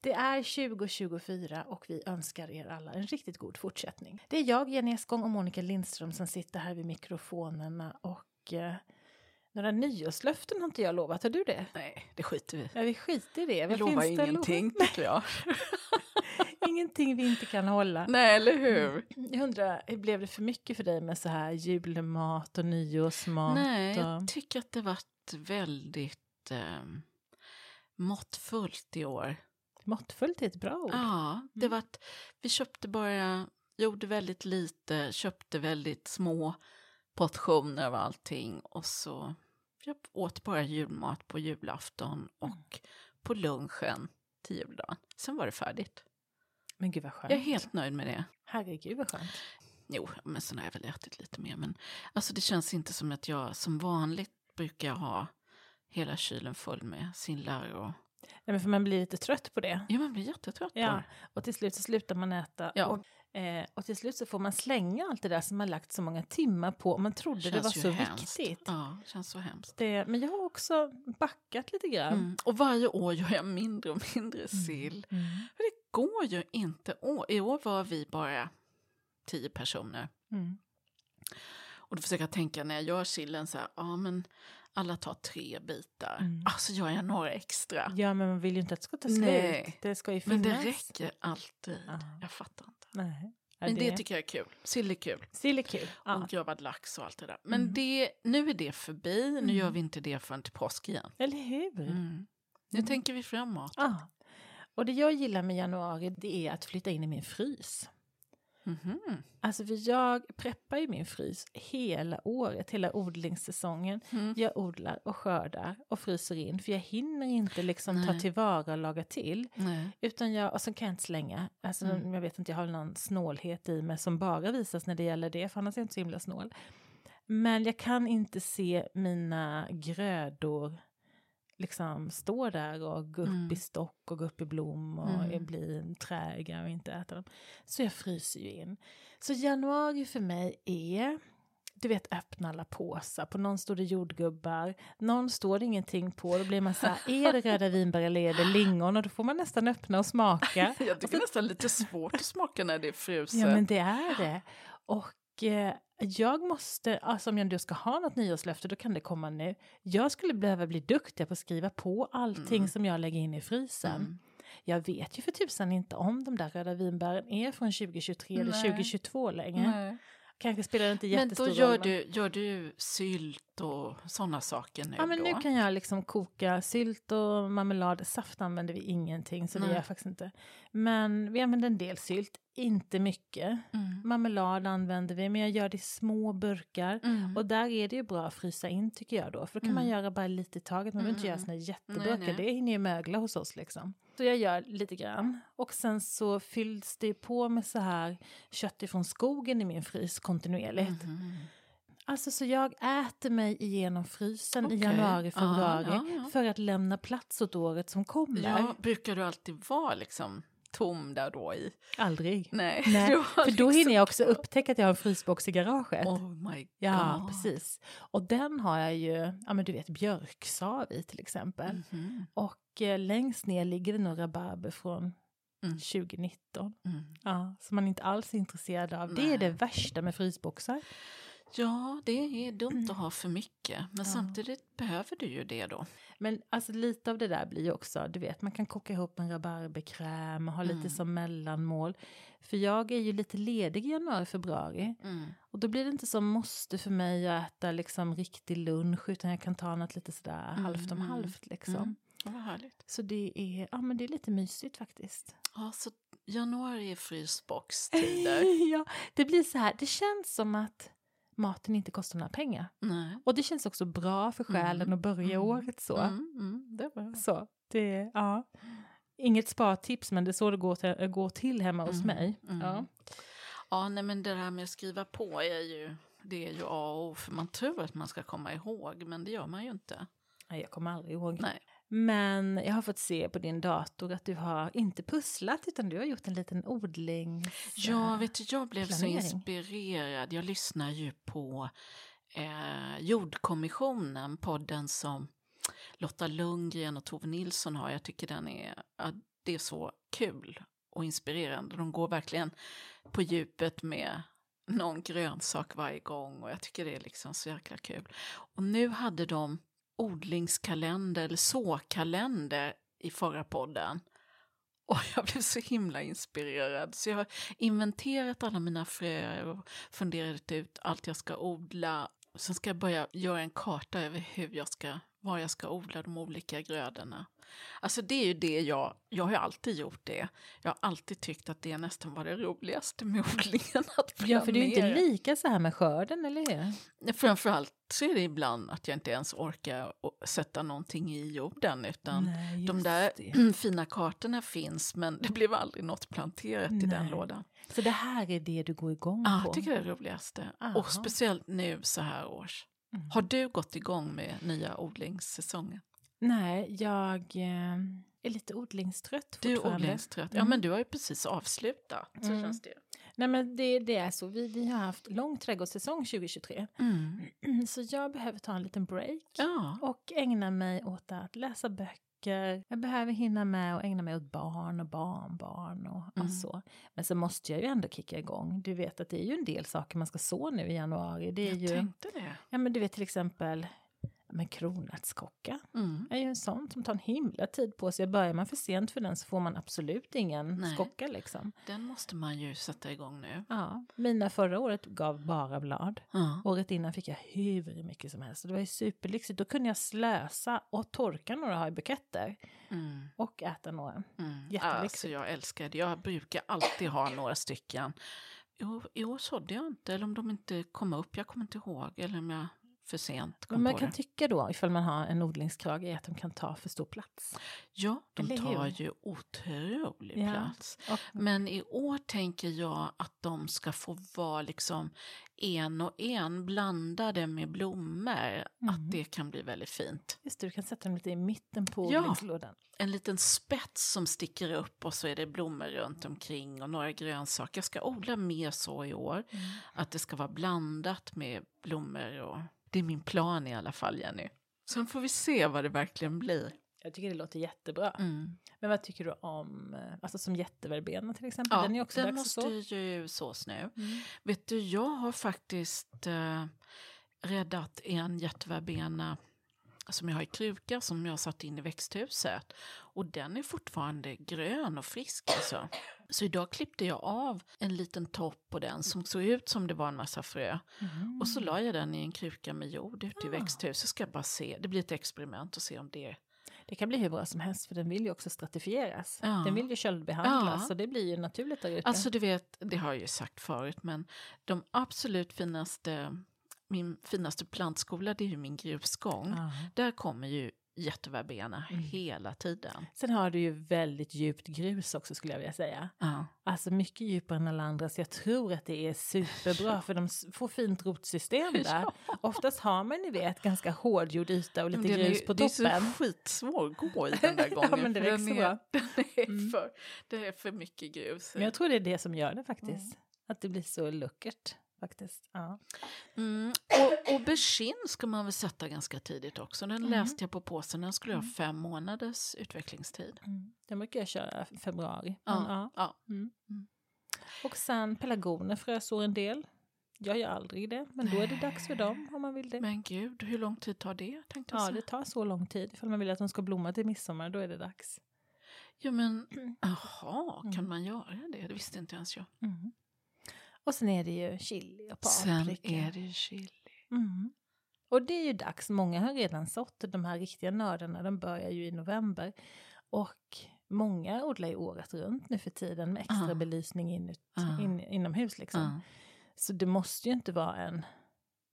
Det är 2024 och vi önskar er alla en riktigt god fortsättning. Det är jag, Jenny Eskong och Monica Lindström som sitter här vid mikrofonerna och eh, några nyårslöften har inte jag lovat. Har du det? Nej, det skiter vi Ja, vi skiter i det. Vi Vad lovar finns det att ingenting, lova? tycker jag. Ingenting vi inte kan hålla. Nej, eller hur? Jag undrar, blev det för mycket för dig med så här julmat och nyårsmat? Nej, och... jag tycker att det varit väldigt eh, måttfullt i år. Måttfullt är ett bra ord. Ja, det vart, vi köpte bara, gjorde väldigt lite, köpte väldigt små portioner av allting och så jag åt bara julmat på julafton och på lunchen till juldagen. Sen var det färdigt. Men gud vad skönt. Jag är helt nöjd med det. Herregud vad skönt. Jo, men sen har jag väl ätit lite mer. Men alltså det känns inte som att jag som vanligt brukar ha hela kylen full med sillar och... Nej, men för man blir lite trött på det. Ja, man blir jättetrött Ja, och till slut så slutar man äta. Ja. Och, eh, och till slut så får man slänga allt det där som man lagt så många timmar på. och Man trodde det var Känns så hemskt. viktigt. Ja, känns så hemskt. Det, men jag har också backat lite grann. Mm. Och varje år gör jag mindre och mindre sill. Mm. För det går ju inte. År. I år var vi bara tio personer. Mm. Och då försöker jag tänka när jag gör sillen så här, ja men alla tar tre bitar. Mm. Alltså gör jag några extra. Ja, men man vill ju inte att det ska ta slut. Nej. Det ska ju Men finnas. det räcker alltid. Ja. Jag fattar inte. Nej. Ja, Men det, tycker jag är kul. Sill är kul. Sill är kul. Ja. Och gravad lax och allt det där. Men Mm. det, nu är det förbi. Nu Mm. gör vi inte det förrän till påsk igen. Eller hur? Mm. Nu Mm. tänker vi framåt. Ja. Och det jag gillar med januari det är att flytta in i min frys. Mhm. Alltså för jag preppar ju min frys hela året, hela odlingssäsongen. Mm. Jag odlar och skördar och fryser in för jag hinner inte liksom ta tillvara och laga till. Nej. Utan jag, och så kan jag inte slänga. Alltså, Mm. Jag vet inte, jag har någon snålhet i mig som bara visas när det gäller det, för annars är jag inte så himla snål. Men jag kan inte se mina grödor liksom stå där och gå upp Mm. i stock och gå upp i blom och Mm. bli träiga och inte äta dem. Så jag fryser ju in. Så januari för mig är du vet öppna alla påsar. På någon står det jordgubbar, någon står det ingenting på. Då blir man så här, är det röda vinbär eller är det lingon? Och då får man nästan öppna och smaka. Jag tycker nästan lite svårt att smaka när det är fruset. Ja, men det är det. Och jag måste, alltså om jag nu ska ha något nyårslöfte, då kan det komma nu. Jag skulle behöva bli duktig på att skriva på allting Mm. som jag lägger in i frysen. Mm. Jag vet ju för tusan inte om de där röda vinbären är från 2023 eller Nej. 2022 längre. Nej. Kanske spelar det inte Men jättestor då gör roll. du, gör du sylt och sådana saker nu Ja, men då? nu kan jag liksom koka sylt och marmelad. Saft använder vi ingenting, så det Nej. gör jag faktiskt inte. Men vi använder en del sylt, inte mycket. Mm. Marmelad använder vi, men jag gör det i små burkar. Mm. Och där är det ju bra att frysa in tycker jag då. För då kan man Mm. göra bara lite i taget. Man behöver inte Mm. göra såna jätteburkar. Nej, nej. Det hinner ju mögla hos oss liksom. Så jag gör lite grann. Och sen så fylls det på med så här kött ifrån skogen i min frys kontinuerligt. Alltså så jag äter mig igenom frysen i Okej. januari, Ja, februari. ja, ja. För att lämna plats åt året som kommer. Ja, brukar du alltid vara liksom tom där då i? Aldrig. Nej. Nej, för då liksom- hinner jag också upptäcka att jag har en frysbox i garaget. Oh my god. Ja, precis. Och den har jag ju, ja men du vet, björksav i till exempel. Mhm. Och eh, längst ner ligger det några rabarber från Mm. 2019. Mm. Ja, som man inte alls är intresserad av. Det är Nej. det värsta med frysboxar. Ja, det är dumt att ha för mycket. Men Ja. samtidigt behöver du ju det då. Men alltså lite av det där blir ju också, du vet, man kan koka ihop en rabarberkräm och ha lite Mm. som mellanmål. För jag är ju lite ledig i januari, februari. Mm. Och då blir det inte så måste för mig att äta liksom riktig lunch, utan jag kan ta något lite sådär Mm, halvt om mm, halvt liksom. mm. Ja, vad härligt. Så det är, ja men det är lite mysigt faktiskt. Ja, så januari är frysbox-tider. ja, det blir så här, det känns som att maten inte kostar några pengar. Nej. Och det känns också bra för själen Mm, att börja mm, året så. Mm, mm, det bra. Så. Det, ja. Inget spartips, men det är så det går till, går till hemma hos Mm, mig. mm. Ja. Ja, nej men det där med att skriva på är ju, det är ju A och O, för man tror att man ska komma ihåg, men det gör man ju inte. Nej, jag kommer aldrig ihåg. Nej. Men jag har fått se på din dator att du har inte pusslat utan du har gjort en liten odlings... Ja, vet du, jag blev så planering. inspirerad. Jag lyssnar ju på eh, Jordkommissionen, podden som Lotta Lundgren och Tove Nilsson har. Jag tycker den är, ja, det är så kul och inspirerande. De går verkligen på djupet med någon grönsak varje gång och jag tycker det är liksom så jäkla kul. Och nu hade de odlingskalender, eller såkalender i förra podden. Och jag blev så himla inspirerad. Så jag har inventerat alla mina fröer och funderat ut allt jag ska odla. Sen ska jag börja göra en karta över hur jag ska, var jag ska odla de olika grödorna. Alltså det är ju det jag, jag har ju alltid gjort det. Jag har alltid tyckt att det nästan var det roligaste med odlingen. Att Ja, för det är ju inte lika så här med skörden, eller hur? Framförallt så är det ibland att jag inte ens orkar sätta någonting i jorden utan Nej, de där det. fina kartorna finns men det blev aldrig något planterat i den Nej. lådan. Så det här är det du går igång Ja, på? jag tycker det är det roligaste. Aha. Och speciellt nu så här års. Mm. Har du gått igång med nya odlingssäsongen? Nej, jag eh, är lite odlingstrött Du är odlingstrött. Ja Mm. men du har ju precis avslutat. Så Mm. känns det. Nej, men det, det är så. Vi, vi har haft lång trädgårdssäsong 2023. Mm. Så jag behöver ta en liten break. Ja. och ägna mig åt att läsa böcker. Jag behöver hinna med och ägna mig åt barn och barnbarn och, och Mm. så. Men så måste jag ju ändå kicka igång. Du vet att det är ju en del saker man ska så nu i januari. Det är Jag ju, tänkte det. ja men du vet till exempel men kronärtskocka Mm. är ju en sån som tar en himla tid på sig. Börjar man för sent för den så får man absolut ingen Nej. skocka liksom. Den måste man ju sätta igång nu. Ja, mina förra året gav bara blad. Ja. Året innan fick jag hur mycket som helst. Det var ju superlyxigt. Då kunde jag slösa och torka några i buketter. Mm. Och äta några. Mm. Jättelyxigt. Alltså jag älskar det. Jag brukar alltid ha några stycken. I år sådde jag inte, eller om de inte kom upp, jag kommer inte ihåg. Eller om jag för sent Men man kan tycka då, ifall man har en odlingskrage, är att de kan ta för stor plats. Ja, de Eller tar hur? ju otrolig Ja. plats. Och, Men i år tänker jag att de ska få vara liksom en och en blandade med blommor. Mm. Att det kan bli väldigt fint. just det, du kan sätta dem lite i mitten på Ja. odlingslådan. En liten spets som sticker upp och så är det blommor runt omkring och några grönsaker. Jag ska odla mer så i år. Mm. Att det ska vara blandat med blommor och det är min plan i alla fall Jenny. Sen får vi se vad det verkligen blir. Jag tycker det låter jättebra. Mm. Men vad tycker du om, eh, alltså som jätteverbena till exempel? Ja, den är också den måste så. ju sås nu. Mm. Vet du, jag har faktiskt eh, räddat en jätteverbena som jag har i kruka som jag har satt in i växthuset. Och den är fortfarande grön och frisk alltså. Så idag klippte jag av en liten topp på den som såg ut som det var en massa frö. Mm. Och så la jag den i en kruka med jord ute i Ah. växthuset. Ska jag bara se, det blir ett experiment och se om det Det kan bli hur bra som helst för den vill ju också stratifieras. Ja. Den vill ju köldbehandlas Ja. så det blir ju naturligt där ute. Alltså du vet, det har jag ju sagt förut, men de absolut finaste, min finaste plantskola det är ju min grusgång. Ja. Där kommer ju jätteverbena Mm. hela tiden. Sen har du ju väldigt djupt grus också skulle jag vilja säga. Ja. Alltså mycket djupare än alla andra så jag tror att det är superbra för de får fint rotsystem där. Ja. Oftast har man ni vet ganska hårdgjord yta och lite grus på Det är toppen. så skitsvår att gå i den där Ja, gången. men det för den, är, den är Mm. för, det är för mycket grus. Men jag tror det är det som gör det faktiskt. Att det blir så luckert faktiskt. Ja. Mm. Och aubergine ska man väl sätta ganska tidigt också. Den Mm. läste jag på påsen, den skulle ha fem månaders utvecklingstid. Mm. Den brukar jag köra i februari. Ja. Men, ja. Mm. Mm. Och sen pelargoner frösår en del. Jag gör aldrig det, men då är det dags för dem om man vill det. Men gud, hur lång tid tar det? Tänkte jag Ja, det tar så lång tid. Ifall man vill att de ska blomma till midsommar, då är det dags. Ja men, jaha, kan Mm. man göra det? Det visste inte ens jag. Mm. Och sen är det ju chili och Sen paprika. är det chili. Mm. Och det är ju dags. Många har redan sått. De här riktiga nördarna, de börjar ju i november. Och många odlar ju året runt nu för tiden med extra Ja. belysning inut, Ja. in, inomhus liksom. Ja. Så det måste ju inte vara en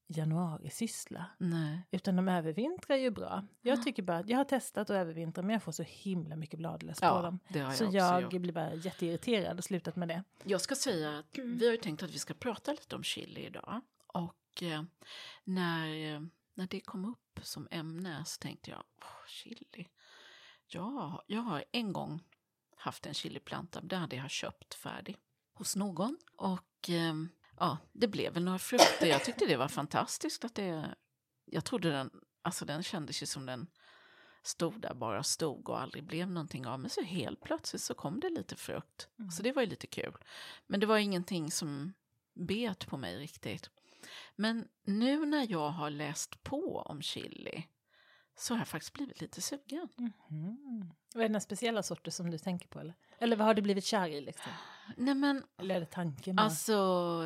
januarisyssla. Nej. Utan de övervintrar ju bra. Jag tycker bara, jag har testat att övervintra men jag får så himla mycket bladlöss på Ja, dem. det har jag så jag gjort. blir bara jätteirriterad och slutat med det. Jag ska säga att vi har ju tänkt att vi ska prata lite om chili idag. Och eh, när, eh, när det kom upp som ämne så tänkte jag, åh, chili. Ja, jag har en gång haft en chiliplanta, det hade jag köpt färdig hos någon. Och eh, ja, det blev väl några frukter. Jag tyckte det var fantastiskt att det... Jag trodde den, alltså den kändes ju som den stod där bara stod och aldrig blev någonting av. Men så helt plötsligt så kom det lite frukt. Så det var ju lite kul. Men det var ingenting som bet på mig riktigt. Men nu när jag har läst på om chili så har jag faktiskt blivit lite sugen. Mm. Vad är det några speciella sorter som du tänker på? Eller, eller vad har du blivit kär i? Liksom? Nej men Eller är det tanken? Alltså,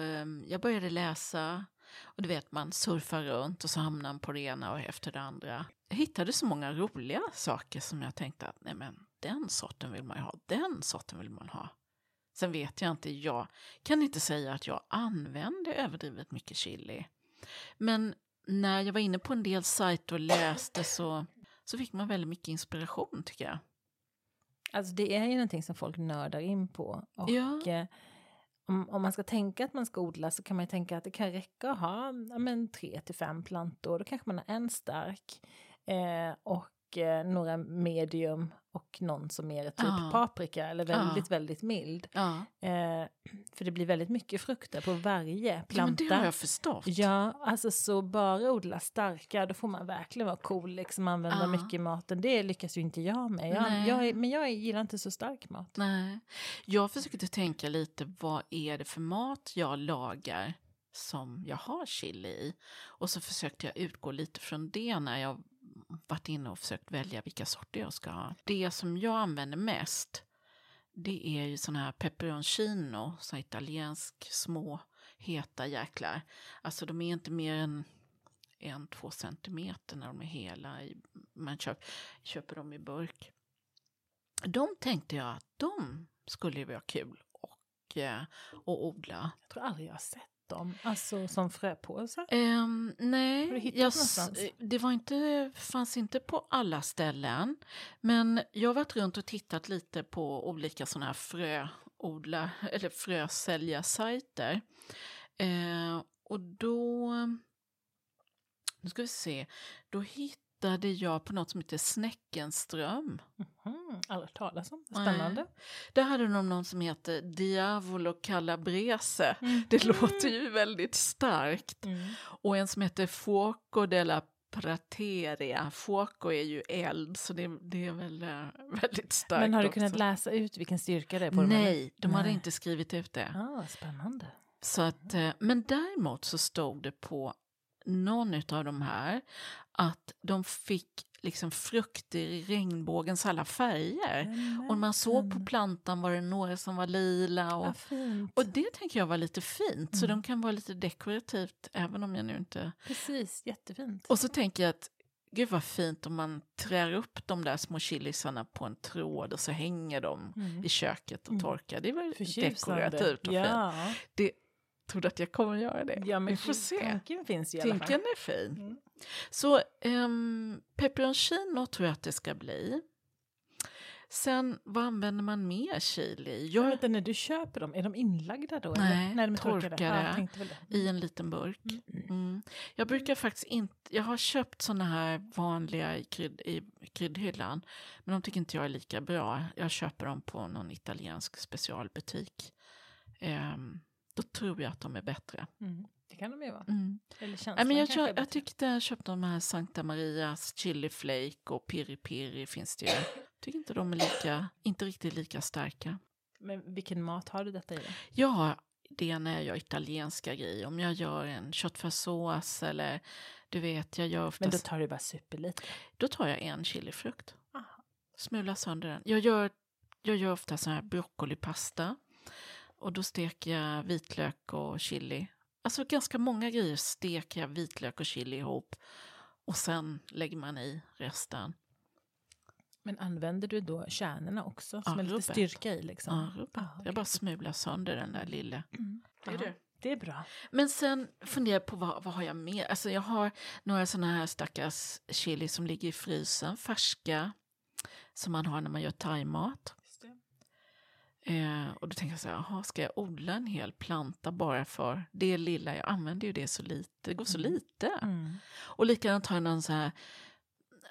ehm, jag började läsa och du vet man surfar runt och så hamnar man på det ena och efter det andra. Jag hittade så många roliga saker som jag tänkte att nej men den sorten vill man ju ha, den sorten vill man ha. Sen vet jag inte, jag kan inte säga att jag använde överdrivet mycket chili. Men när jag var inne på en del sajter och läste så, så fick man väldigt mycket inspiration tycker jag. Alltså det är ju någonting som folk nördar in på. Och Ja. eh, om, om man ska tänka att man ska odla så kan man ju tänka att det kan räcka att ha ja, men, tre till fem plantor. Då kanske man har en stark eh, och eh, några medium och någon som är typ Ja. paprika eller Ja. väldigt, väldigt mild. Ja, Eh, för det blir väldigt mycket frukter på varje ja planta. det har jag förstått. Ja, alltså så bara odla starka, då får man verkligen vara cool, liksom använda Ja. mycket i maten. Det lyckas ju inte jag med. Jag, jag, men jag gillar inte så stark mat. Nej. Jag försökte tänka lite, vad är det för mat jag lagar som jag har chili i? Och så försökte jag utgå lite från det när jag varit inne och försökt välja vilka sorter jag ska ha. Det som jag använder mest, det är ju såna här peperoncino, så här italiensk små heta jäklar. Alltså de är inte mer än en, två centimeter när de är hela. i- Man köp, köper dem i burk. De tänkte jag att de skulle ju vara kul och, eh, och odla. Jag tror aldrig jag har sett dem, alltså som fröpåsar. Um, nej, jag, någonstans? det var inte, fanns inte på alla ställen. Men jag har varit runt och tittat lite på olika sådana här fröodla eller frösäljarsajter. Eh, och då, nu ska vi se, då hittade jag på något som heter Snäckenström. Mm, aldrig hört talas om. Spännande. Där hade de någon som heter Diavolo Calabrese. Mm. Det låter ju väldigt starkt. Mm. Och en som heter Fuoco della Prateria. Fuoco är ju eld, så det, det är väl eh, väldigt starkt Men har du också. kunnat läsa ut vilken styrka det är på dem? Nej, de hade Nej. inte skrivit ut det. Ah, spännande. Så att, eh, men däremot så stod det på någon av de här att de fick liksom frukter i regnbågens alla färger. Och man såg på plantan var det några som var lila. Och, fint. och det tänker jag var lite fint, så Mm. de kan vara lite dekorativt även om jag nu inte... Precis, jättefint. Och så tänker jag att gud vad fint om man trär upp de där små chilisarna på en tråd och så hänger de Mm. i köket och Mm. torkar. Det var ju Förtjusande. dekorativt och fint. ja. Det, tror du att jag kommer göra det? ja, men Vi får se. Tanken finns i alla fall. Tinken är fin. Mm. Så um, peperoncino tror jag att det ska bli. Sen, vad använder man mer chili i? Jag inte, när du köper dem, är de inlagda då? Nej, eller? Nej de torkade. torkade. Ja. I en liten burk. Mm. Jag brukar faktiskt inte, jag har köpt såna här vanliga i, krydd, i kryddhyllan. Men de tycker inte jag är lika bra. Jag köper dem på någon italiensk specialbutik. Ehm, då tror jag att de är bättre. Mm. Det kan de ju vara. Mm. Eller Nej, känslan men jag, jag bättre. tyckte jag köpte de här Sankta Marias chili flake och piri piri finns det ju. Jag tycker inte de är lika, inte riktigt lika starka. Men vilken mat har du detta i? då? Jag har det när jag gör italienska grejer. Om jag gör en köttfärssås eller du vet, jag gör Men oftast, då då, tar du bara superlite. tar jag en chilifrukt. Aha. Smular sönder den. Jag gör, jag gör ofta så här broccolipasta. Och då steker jag vitlök och chili. Alltså ganska många grejer steker jag vitlök och chili ihop. Och sen lägger man i resten. Men använder du då kärnorna också? Som Ja, är lite rubbet. styrka i liksom? Ja, rubbet. Ah, okej. Jag bara smular sönder den där lilla. Mm. Det är. Det är bra. Men sen funderar jag på vad, vad har jag mer? Alltså jag har några sådana här stackars chili som ligger i frysen, färska, som man har när man gör thaimat. Eh, och då tänker jag så här, aha, ska jag odla en hel planta bara för det lilla? Jag använder ju det så lite, det går så Mm. lite. Mm. Och likadant har jag någon så här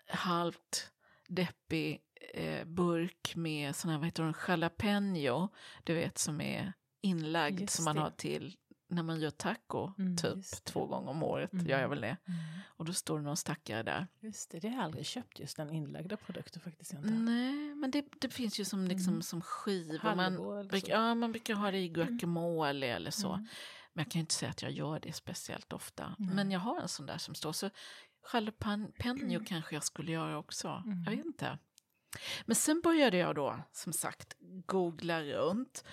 halvt deppig eh, burk med sån här, vad heter de, jalapeno, du vet som är inlagd Just som man det. har till när man gör taco, Mm, typ två gånger om året Mm. gör jag väl det. Mm. Och då står det någon stackare där. Just det, det har jag aldrig köpt just den inlagda produkten faktiskt. Inte. Nej, men det, det finns ju som, liksom, Mm. som skivor. Man, bruk, ja, man brukar ha det i guacamole eller så. Mm. Men jag kan ju inte säga att jag gör det speciellt ofta. Men jag har en sån där som står. Så jalapeno kanske jag skulle göra också. Mm. Jag vet inte. Men sen började jag då, som sagt, googla runt.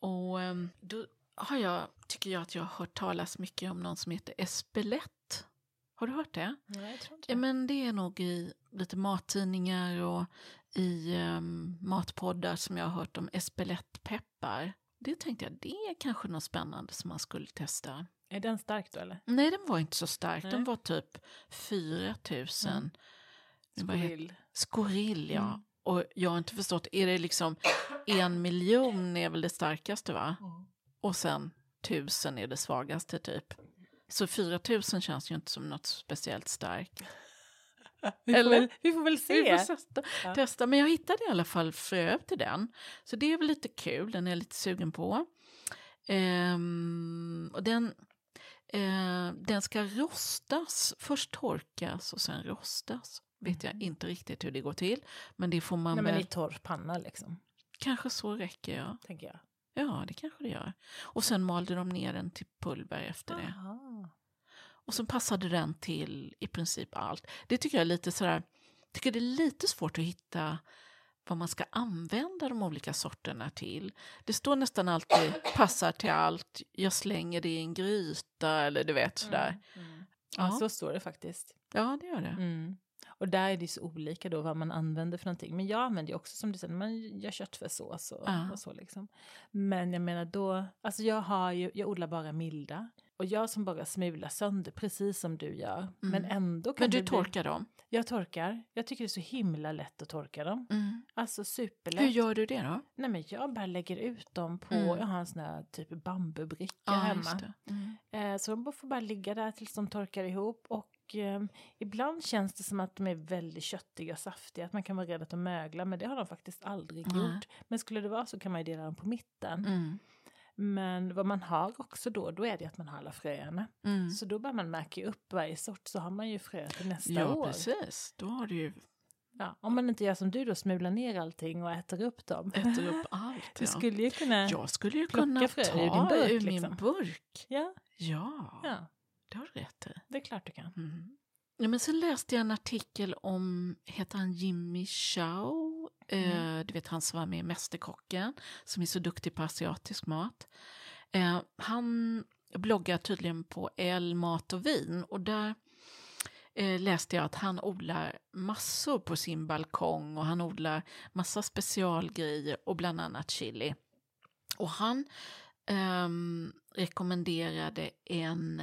Och ehm, då har jag, tycker jag att jag har hört talas mycket om någon som heter Espelett. Har du hört det? Nej, jag tror inte Ja, men det är nog i lite mattidningar och i um, matpoddar som jag har hört om espelettpeppar. Det tänkte jag, det är kanske något spännande som man skulle testa. Är den stark då eller? Nej, den var inte så stark. Den Nej. var typ 4 000. Mm. Skorill. Skorill, ja. Mm. Och jag har inte förstått, är det liksom en miljon är väl det starkaste va? Och sen tusen är det svagaste typ. Så 4 000 känns ju inte som något speciellt starkt. Vi får, Eller? väl, vi får väl se. Vi får testa, Ja. testa. Men jag hittade i alla fall frö till den. Så det är väl lite kul, den är jag lite sugen på. Ehm, och den, eh, den ska rostas, först torkas och sen rostas. Vet jag inte riktigt hur det går till. Men det får man Nej, men väl, i torr panna liksom, kanske så räcker ja. tänker jag. Ja, det kanske det gör. Och sen malde de ner den till pulver efter det. Aha. Och så passade den till i princip allt. Det tycker jag är lite sådär, tycker det är lite svårt att hitta vad man ska använda de olika sorterna till. Det står nästan alltid passar till allt, jag slänger det i en gryta eller du vet sådär. Mm. Mm. Ja. Ja, så står det faktiskt. Ja, det gör det. Mm. Och där är det så olika då vad man använder för någonting. Men jag använder ju också som du säger, man gör köttfärssås och, Ja. och så liksom. Men jag menar då, alltså jag har ju, jag odlar bara milda. Och jag som bara smular sönder, precis som du gör. Men ändå kan Mm. Men du det bli- torkar dem? Jag torkar. Jag tycker det är så himla lätt att torka dem. Mm. Alltså superlätt. Hur gör du det då? Nej men jag bara lägger ut dem på, Mm. jag har en sån här typ bambubricka Ja, hemma. Mm. Eh, så de får bara ligga där tills de torkar ihop. Och eh, ibland känns det som att de är väldigt köttiga och saftiga. Att man kan vara rädd att de möglar. Men det har de faktiskt aldrig Nej. gjort. Men skulle det vara så kan man ju dela dem på mitten. Mm. Men vad man har också då, då är det att man har alla fröerna. Mm. Så då bara man märker ju upp varje sort så har man ju frö till nästa Ja, år. precis. Då har du ju Ja, om man inte gör som du då, smular ner allting och äter upp dem. ätit upp allt. Du ja. skulle ju kunna... Jag skulle ju kunna frö ur ta din burk, ur min liksom. burk. Ja, Ja, ja, det har du rätt i. det är klart du kan. Mm. Ja, men sen läste jag en artikel om, heter han Jimmy Chow? Eh, du vet han som var med i Mästerkocken, som är så duktig på asiatisk mat. Eh, han bloggar tydligen på El Mat och Vin och där eh, läste jag att han odlar massor på sin balkong och han odlar massa specialgrejer och bland annat chili. Och han ehm, rekommenderade en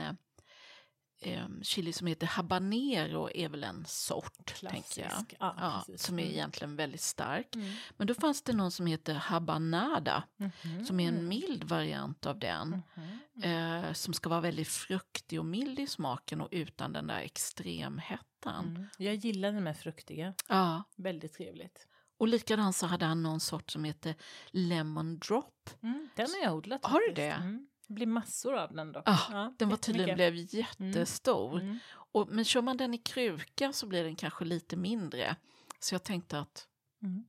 eh, chili som heter habanero är väl en sort, tänker jag. Klassisk. Ja, Ja, som är Mm. egentligen väldigt stark. Mm. Men då fanns det någon som heter habanada, Mhm. som är en mild variant av den. Mhm. Eh, som ska vara väldigt fruktig och mild i smaken och utan den där extremhettan. Mm. Jag gillar den med fruktiga. Ja, Väldigt trevligt. och likadant så hade han någon sort som heter lemon drop. Mm. Den har jag odlat. Har du det? Mm. Blir massor av den dock. Ja, Den var tydligen blev jättestor. Mm. Och, men kör man den i kruka så blir den kanske lite mindre. Så jag tänkte att, Mm.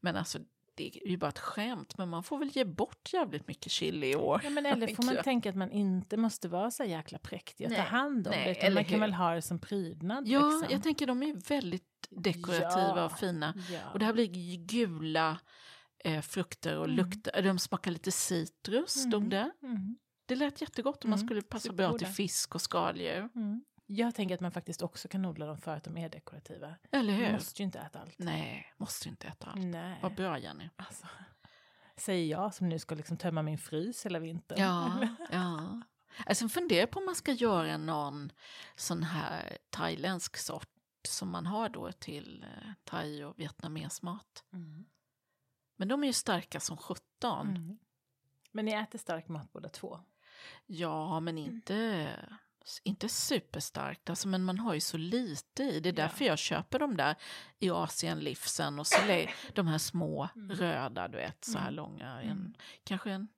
men alltså det är ju bara ett skämt, men man får väl ge bort jävligt mycket chili i år. Ja, men eller får man tänka att man inte måste vara så jäkla präktig och ta hand om Nej, det. Utan man kan hur? väl ha det som prydnad. Ja, liksom. jag tänker de är väldigt dekorativa Ja. och fina. Ja. Och det här blir gula eh, frukter och Mm. luktar, de smakar lite citrus, Mm. det. Mm. Det lät jättegott om man Mm, skulle passa bra till supergoda. fisk och skaldjur. Mm. Jag tänker att man faktiskt också kan odla dem för att de är dekorativa. Eller Man hur? måste ju inte äta allt. Nej, måste inte äta allt. Nej. Vad bra Jenny. Alltså, säger jag som nu ska liksom tömma min frys hela vintern. Ja, ja. Alltså funderar på om man ska göra någon sån här thailändsk sort som man har då till eh, thai och vietnamesmat. Men de är ju starka som sjutton. Mm. Men ni äter stark mat båda två? Ja, men inte, inte superstarkt. Alltså, men man har ju så lite i. Det är Ja. därför jag köper de där i Asien-livsen och så de här små röda, du vet, så här Mm. långa. En, Kanske en,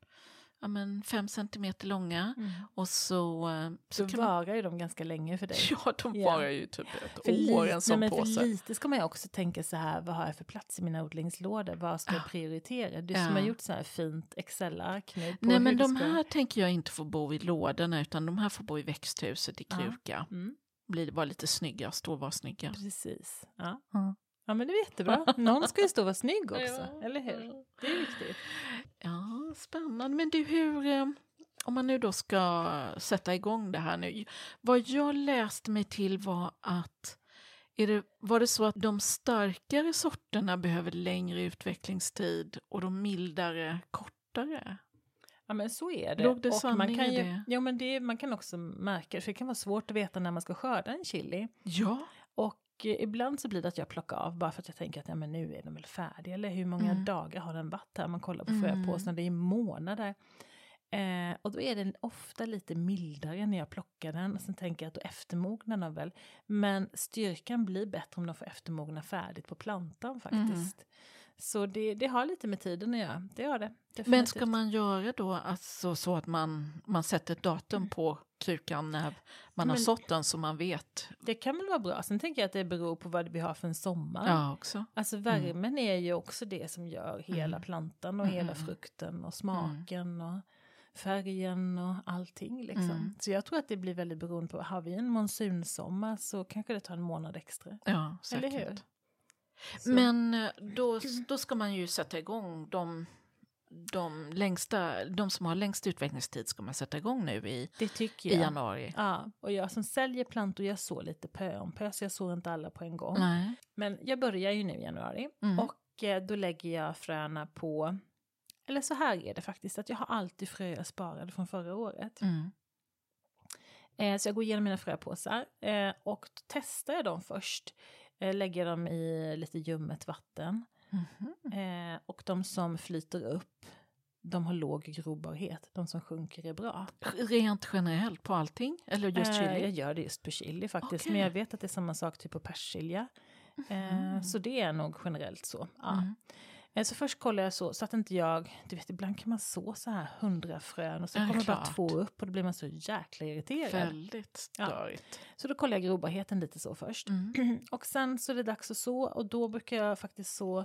ja, men fem centimeter långa. Och så, eh, så man, varar ju de ganska länge för dig. Ja, de Ja. varar ju typ ett För, år, en sån nej, men för påse. lite ska man ju också tänka så här, vad har jag för plats i mina odlingslådor? Vad ska jag Ja. prioritera? Du Ja. som har gjort så här fint Excel-ark nu. Nej, men de här tänker jag inte få bo i lådorna, utan de här får bo i växthuset i Ja. kruka. Mm, Blir det bara lite snygga, stå och vara snygga. precis. Ja. Ja. Ja, men det är jättebra. Någon ska ju stå och vara snygg också, Ja. eller hur? Det är viktigt. Ja, spännande. Men du, hur... eh, Om man nu då ska sätta igång det här nu. Vad jag läste mig till var att är det, var det så att de starkare sorterna behöver längre utvecklingstid och de mildare kortare? Ja men så är det. Låg det och man kan ju, det? Ja men det, man kan också märka, för det kan vara svårt att veta när man ska skörda en chili. Ja. Och ibland så blir det att jag plockar av bara för att jag tänker att ja, men nu är den väl färdig. Eller hur många Mm. dagar har den varit här? Man kollar på Mm. fröpåsen, det är månader. Eh, och då är den ofta lite mildare när jag plockar den. Och sen tänker jag att då eftermognar den väl. Men styrkan blir bättre om de får eftermogna färdigt på plantan faktiskt. Så det, det har lite med tiden att göra. Det har det. Men definitivt. ska man göra då alltså så att man, man sätter ett datum på krukan när man har Men- sått den så man vet? Det kan väl vara bra. Sen tänker jag att det beror på vad vi har för en sommar. Ja, också. Alltså värmen är ju också det som gör hela Mm. plantan och hela Mm. frukten och smaken och färgen och allting liksom. Mm. Så jag tror att det blir väldigt beroende på, har vi en monsunsommar så kanske det tar en månad extra. Ja, säkert. Eller hur? Så- Men eh, då, då ska man ju sätta igång de, de, längsta, de som har längst utvecklingstid ska man sätta igång nu i, i januari. Ja, och jag som säljer plantor, jag sår lite pö om pö, så jag sår inte alla på en gång. Nej. Men jag börjar ju nu i januari Mm. och eh, då lägger jag fröna på, eller så här är det faktiskt, att jag har alltid fröer sparade från förra året. Mm. Eh, så jag går igenom mina fröpåsar eh, och testar jag dem först. Eh, lägger dem i lite ljummet vatten. Mhm. Eh, och de som flyter upp, de har låg grobarhet. De som sjunker är bra. Rent generellt på allting? Eller just Eh, chili? jag gör det just på chili faktiskt. Okej. Men jag vet att det är samma sak typ på persilja. Eh, så det är nog generellt så. Ja. Eh, Så först kollar jag så, så att inte jag, du vet ibland kan man så så här hundra frön och så Ja, kommer bara klart. två upp och då blir man så jäkla irriterad. Väldigt Ja. störigt. Så då kollar jag grobarheten lite så först. Mm. Och sen så är det dags att så och då brukar jag faktiskt så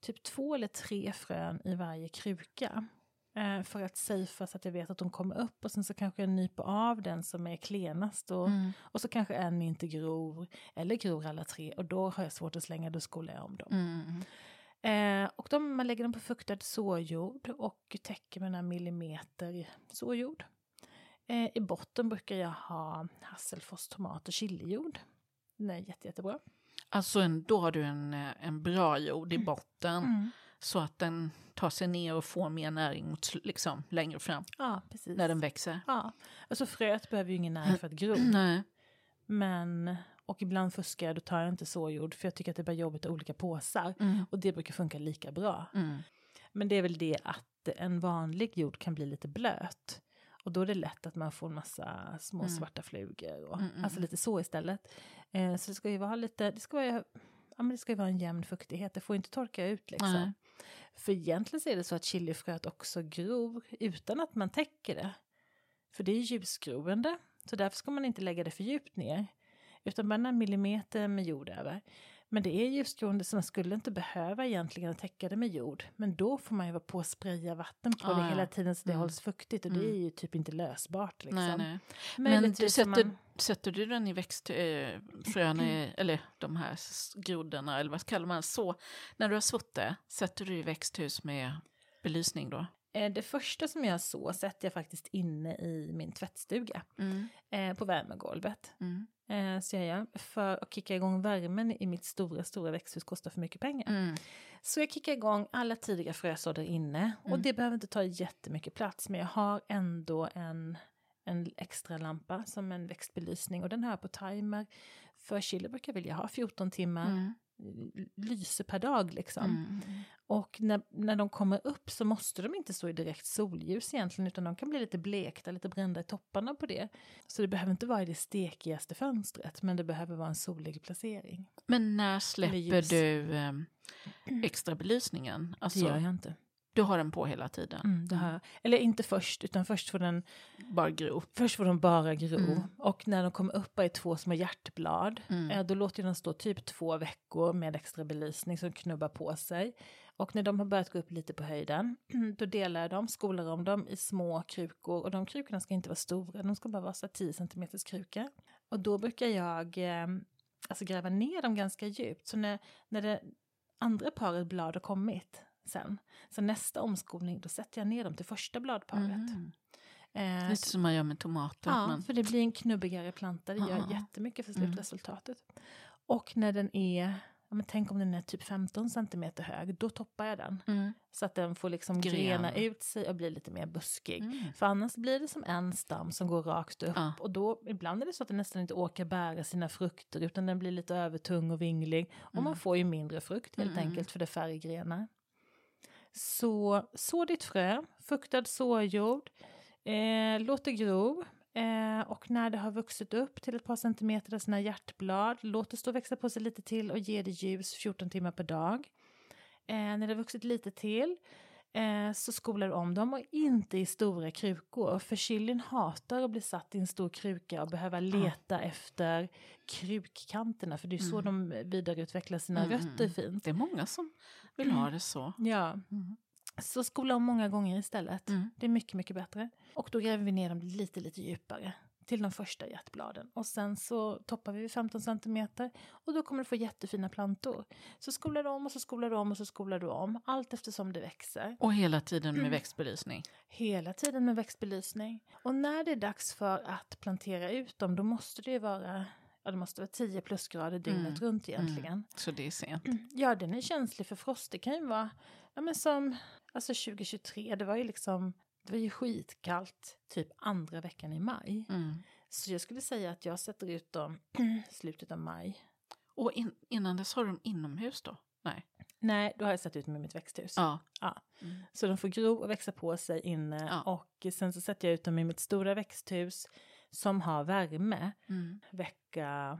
typ två eller tre frön i varje kruka. Eh, för att safea så att jag vet att de kommer upp och sen så kanske jag nyper av den som är klenast och, Mm. och så kanske en inte gror eller gror alla tre och då har jag svårt att slänga, då skolar jag om dem. Mm. Eh, och de, man lägger dem på fuktad såjord och täcker med några millimeter såjord. Eh, I botten brukar jag ha hasselfors, tomat och chilijord. Den är jätte, jättebra. Alltså en, då har du en, eh, en bra jord Mm. i botten så att den tar sig ner och får mer näring mot, liksom, längre fram Ja, precis. när den växer. Ja, alltså fröet behöver ju ingen näring för att gro. Nej. Men, och ibland fuskar jag, då tar jag inte såjord för jag tycker att det är bara jobbigt att ha olika påsar. Mm. Och det brukar funka lika bra. Mm. Men det är väl det att en vanlig jord kan bli lite blöt. Och då är det lätt att man får en massa små Mm. svarta flugor. Och, Mm, mm, Alltså mm. lite så istället. Eh, så det ska ju vara lite, det ska vara, ja, men det ska ju vara en jämn fuktighet. Det får inte torka ut liksom. Nej. För egentligen så är det så att chilifröet också gror utan att man täcker det. För det är ljusgroende. Så därför ska man inte lägga det för djupt ner. Utan bara några millimeter med jord över. Men det är ljusgroende så man skulle inte behöva egentligen täcka det med jord. Men då får man ju vara på och spraya vatten på Ah, det hela tiden så det Mm. hålls fuktigt. Och det Mm. är ju typ inte lösbart. Liksom. Nej, nej. Men du Möjligtvis om sätter, man- sätter du den i växt, eh, i- eller de här grodorna, eller vad kallar man så, när du har sått det, sätter du i växthus med belysning då? Eh, Det första som jag så sätter jag faktiskt inne i min tvättstuga. Mm. Eh, på värmegolvet. Mm. Eh, så jag. För att kicka igång värmen i mitt stora, stora växthus kostar för mycket pengar. Mm. Så jag kickar igång alla tidiga frösådder inne. Och Mm. det behöver inte ta jättemycket plats. Men jag har ändå en, en extra lampa som en växtbelysning och den har jag på timer. För chili brukar vilja ha 14 timmar Mm. lyse per dag liksom. Mm. Och när, när de kommer upp så måste de inte stå i direkt solljus egentligen utan de kan bli lite blekta, lite brända i topparna på det. Så det behöver inte vara i det stekigaste fönstret men det behöver vara en solig placering. Men när släpper du eh, extra belysningen? Alltså, det gör jag inte. Du har den på hela tiden? Mm, det har jag. Eller inte först utan först får den Bara gro? Först får de bara gro Mm. och när de kommer upp är två små hjärtblad. Mm. Eh, då låter jag dem stå typ två veckor med extra belysning som knubbar på sig. Och när de har börjat gå upp lite på höjden, då delar jag dem, skolar om dem i små krukor. Och de krukorna ska inte vara stora, de ska bara vara så här 10 cm krukor. Och då brukar jag eh, alltså gräva ner dem ganska djupt. Så när, när det andra paret blad har kommit sen, så nästa omskolning, då sätter jag ner dem till första bladparet. Mhm. Eh, Lite som man gör med tomater. Ja, men... för det blir en knubbigare planta. Det gör Ja. jättemycket för Mm. slutresultatet. Och när den är, men tänk om den är typ 15 centimeter hög, då toppar jag den. Mm. Så att den får liksom Gren. grena ut sig och bli lite mer buskig. Mm. För annars blir det som en stam som går rakt upp. Ja. Och då, ibland är det så att den nästan inte orkar bära sina frukter utan den blir lite övertung och vinglig. Och man Mm. får ju mindre frukt helt enkelt för det är färre grenar. Så så ditt frö, fuktad såjord, eh, låt det gro. Eh, och när det har vuxit upp till ett par centimeter av sina hjärtblad, låt det stå och växa på sig lite till och ge det ljus 14 timmar per dag. Eh, när det har vuxit lite till eh, så skolar du om dem och inte i stora krukor. För chilin hatar att bli satt i en stor kruka och behöva leta efter krukkanterna. För det är så de vidareutvecklar sina Mm. rötter fint. Det är många som vill ha det så. Ja, Mm. Så skola om många gånger istället. Mm. Det är mycket, mycket bättre. Och då gräver vi ner dem lite, lite djupare till de första hjärtbladen. Och sen så toppar vi vid 15 centimeter och då kommer du få jättefina plantor. Så skolar du om och så skolar du om och så skolar du om allt eftersom det växer. Och hela tiden Mm. med växtbelysning. Hela tiden med växtbelysning. Och när det är dags för att plantera ut dem då måste det ju vara Ja, det måste vara 10 plusgrader dygnet Mm. runt egentligen. Så det är sent. Ja, den är känslig för frost. Det kan ju vara, ja men som, alltså 2023, det var ju liksom, det var ju skitkallt typ andra veckan i maj. Mm. Så jag skulle säga att jag sätter ut dem slutet av maj. Och in, innan dess har de inomhus då? Nej. Nej, då har jag satt ut dem i mitt växthus. Ja. Ja. Mm. Så de får gro och växa på sig inne. Ja. Och sen så sätter jag ut dem i mitt stora växthus som har värme Mm. vecka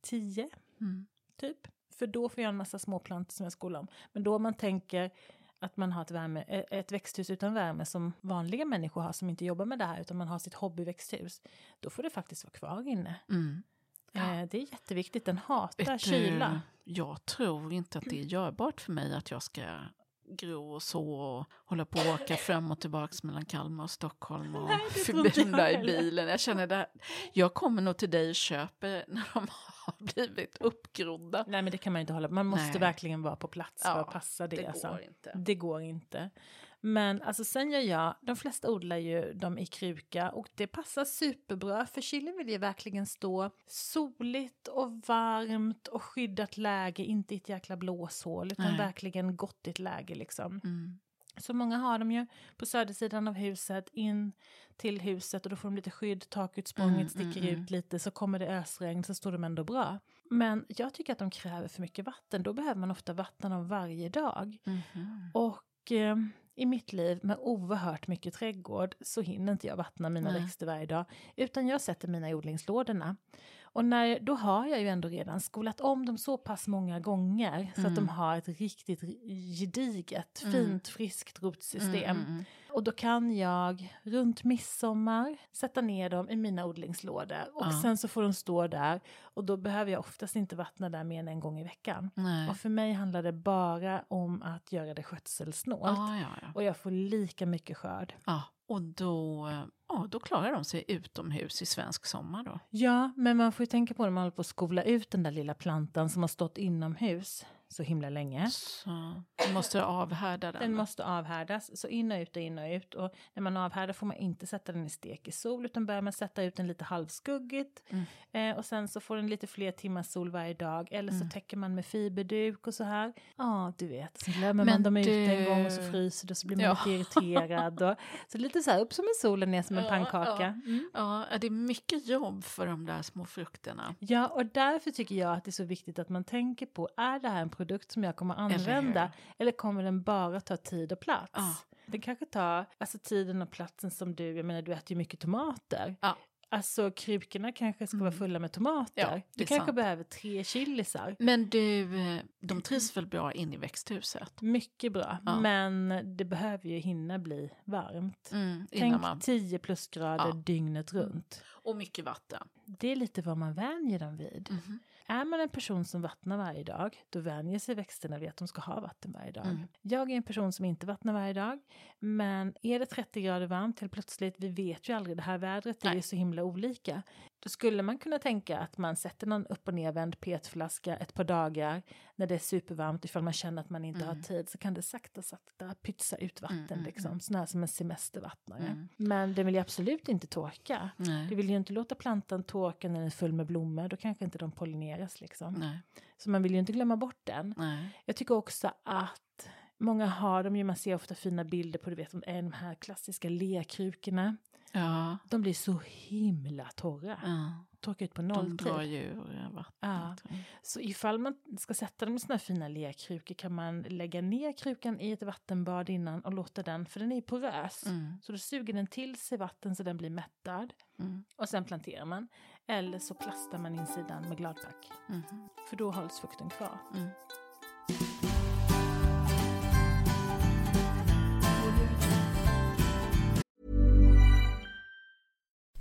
10 Mm. typ. För då får jag en massa småplantor som jag skolar om. Men då man tänker att man har ett, värme, eh, ett växthus utan värme som vanliga människor har som inte jobbar med det här utan man har sitt hobbyväxthus. Då får det faktiskt vara kvar inne. Mm. Ja. Eh, det är jätteviktigt, den hatar Vet kyla. Jag tror inte att det är görbart för mig att jag ska gro och så och hålla på och åka fram och tillbaka mellan Kalmar och Stockholm och Nej, där i bilen. Jag känner det. Jag kommer nog till dig och köper när de har blivit uppgrodda. Nej men det kan man ju inte hålla på. Man måste Nej. verkligen vara på plats för Ja, att passa det. Det alltså. går inte. Det går inte. Men alltså sen gör jag, de flesta odlar ju dem i kruka och det passar superbra för chili vill ju verkligen stå soligt och varmt och skyddat läge, inte i ett jäkla blåshål utan Nej. verkligen gottigt läge liksom. Mm. Så många har de ju på södersidan av huset in till huset och då får de lite skydd, takutsprånget Mm, sticker mm, mm. ut lite så kommer det ösregn så står de ändå bra. Men jag tycker att de kräver för mycket vatten, då behöver man ofta vattna dem varje dag. Mhm. Och eh, i mitt liv med oerhört mycket trädgård så hinner inte jag vattna mina Nej. växter varje dag. Utan jag sätter mina i odlingslådorna. Och när, då har jag ju ändå redan skolat om dem så pass många gånger så att de Mm. har ett riktigt gediget, Mm. fint, friskt rotsystem. Mm, mm, Och då kan jag runt midsommar sätta ner dem i mina odlingslådor. Och Ja. sen så får de stå där. Och då behöver jag oftast inte vattna där mer än en gång i veckan. Nej. Och för mig handlar det bara om att göra det skötselsnålt. Ja, ja. Och jag får lika mycket skörd. Och då, ja, då klarar de sig utomhus i svensk sommar då. Ja, men man får ju tänka på när man håller på att skola ut den där lilla plantan som har stått inomhus. Så himla länge. Så du måste avhärda den. Den måste avhärdas, så in och ut och in och ut. Och när man avhärdar får man inte sätta den i stek i sol, utan börjar man sätta ut den lite halvskuggigt. Mm. Eh, och sen så får den lite fler timmars sol varje dag, eller så täcker man med fiberduk och så här. Ja, du vet, så glömmer man Men dem ute du- en gång och så fryser det och så blir man Ja. lite irriterad. Och, så lite så här, upp som en sol och ner som en Ja, pannkaka. ja. Mm. Ja, det är mycket jobb för de där små frukterna. Ja, och därför tycker jag att det är så viktigt att man tänker på, är det här en produkt som jag kommer använda? Eller, kommer den bara ta tid och plats? Ja. Den kanske tar alltså, tiden och platsen som du, jag menar du äter ju mycket tomater. Ja. Alltså krukorna kanske ska vara fulla med tomater. Ja, du kanske sant. behöver tre chilisar. Men du, eh, de trivs väl bra in i växthuset? Mycket bra, Ja. men det behöver ju hinna bli varmt. Mm, Tänk man... 10 plusgrader Ja. dygnet runt. Och mycket vatten. Det är lite vad man vänjer dem vid. Mhm. Är man en person som vattnar varje dag, då vänjer sig växterna vid att de ska ha vatten varje dag. Mm. Jag är en person som inte vattnar varje dag, men är det 30 grader varmt helt plötsligt, vi vet ju aldrig, det här vädret är Nej. ju så himla olika. Då skulle man kunna tänka att man sätter någon upp och nervänd petflaska ett par dagar när det är supervarmt, ifall man känner att man inte har tid, så kan det sakta sakta pytsa ut vatten, Mm, mm, liksom, sån här som en semestervattnare. Mm. Men den vill ju absolut inte torka. Nej. Du vill ju inte låta plantan torka när den är full med blommor, då kanske inte de pollineras liksom. Nej. Så man vill ju inte glömma bort den. Nej. Jag tycker också att många har dem ju, man ser ofta fina bilder på, du vet, de här klassiska lerkrukorna. Ja. De blir så himla torra. ja. Torkar ut på De nolltid. drar ju vattnet. Ja. Så ifall man ska sätta dem i såna här fina lerkrukor kan man lägga ner krukan i ett vattenbad innan och låta den, för den är porös. Mm. Så då suger den till sig vatten så den blir mättad. Mm. Och sen planterar man. Eller så plastar man insidan med gladpack. Mm. För då hålls fukten kvar. Mm.